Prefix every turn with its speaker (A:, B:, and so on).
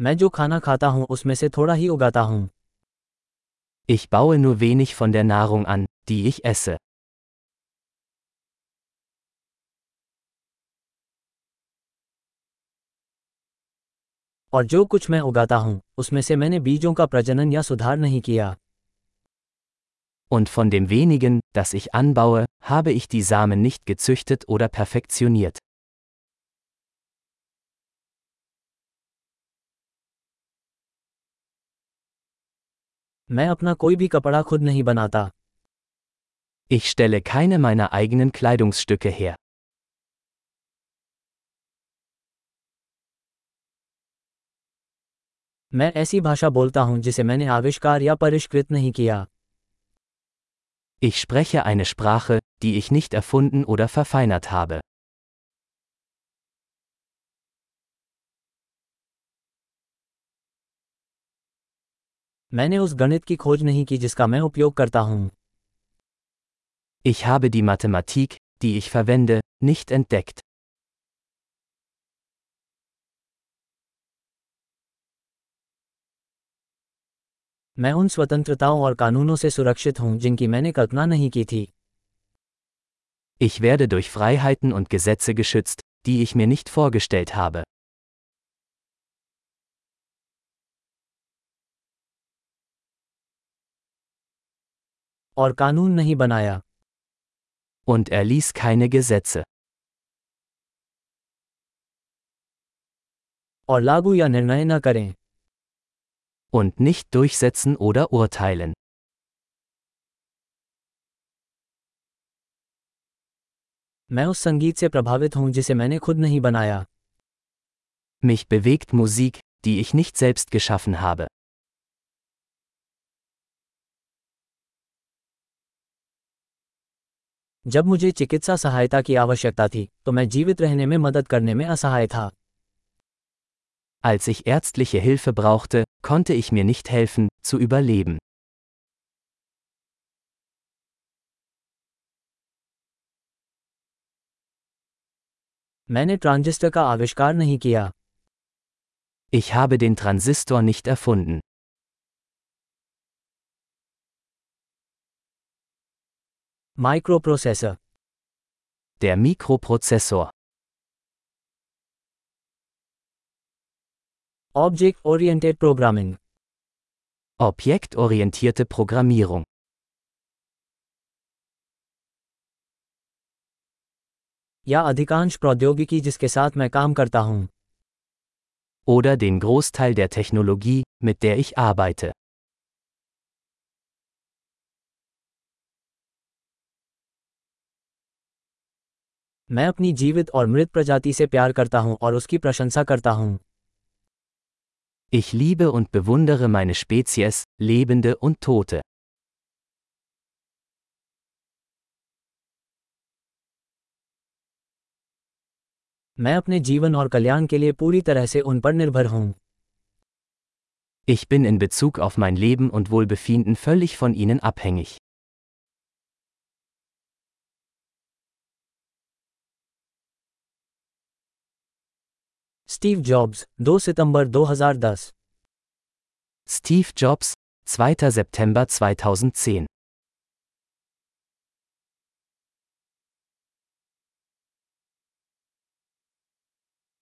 A: मैं जो खाना खाता हूं उसमें से थोड़ा ही उगाता हूं
B: Ich baue nur wenig von der Nahrung an, die ich esse.
A: और जो कुछ मैं उगाता हूं उसमें से मैंने बीजों का प्रजनन या सुधार नहीं किया
B: Und von dem wenigen, das ich anbaue, habe ich die Samen nicht gezüchtet oder perfektioniert.
A: मैं अपना कोई भी कपड़ा खुद नहीं बनाता
B: Ich stelle keine meiner eigenen Kleidungsstücke her.
A: मैं ऐसी भाषा बोलता हूं जिसे मैंने आविष्कार या परिष्कृत नहीं किया
B: Ich spreche eine Sprache, die ich nicht erfunden oder verfeinert habe.
A: मैंने उस गणित की खोज नहीं की जिसका मैं उपयोग करता हूं
B: Ich habe die Mathematik, die ich verwende, nicht entdeckt.
A: मैं उन स्वतंत्रताओं और कानूनों से सुरक्षित हूं जिनकी मैंने कल्पना नहीं की थी
B: Ich werde durch Freiheiten und Gesetze geschützt, die ich mir nicht vorgestellt habe.
A: और कानून नहीं बनाया
B: Und er ließ keine Gesetze.
A: और लागू या निर्णय न करें
B: Und nicht durchsetzen oder urteilen.
A: मैं उस संगीत से प्रभावित हूं जिसे मैंने खुद नहीं बनाया
B: Mich bewegt Musik, die ich nicht selbst geschaffen habe.
A: जब मुझे चिकित्सा सहायता की आवश्यकता थी तो मैं जीवित रहने में मदद करने में असहाय था
B: Als ich ärztliche Hilfe brauchte, konnte ich mir nicht helfen, zu überleben.
A: मैंने ट्रांजिस्टर का आविष्कार नहीं किया
B: Ich habe den Transistor nicht erfunden.
A: Microprocessor
B: Der Mikroprozessor.
A: Object oriented programming
B: Objektorientierte Programmierung.
A: या अधिकांश प्रौद्योगिकी जिसके साथ मैं काम करता हूं
B: Oder den Großteil der Technologie, mit der ich arbeite.
A: मैं अपनी जीवित और मृत प्रजाति से प्यार करता हूं और उसकी प्रशंसा करता हूं
B: Ich liebe und bewundere meine Spezies, Lebende und Tote.
A: मैं अपने जीवन और कल्याण के लिए पूरी तरह से उन पर निर्भर हूं
B: Ich bin in Bezug auf mein Leben und Wohlbefinden völlig von ihnen abhängig.
A: Steve Jobs, 2 सितंबर 2010
B: Steve Jobs, 2. September 2010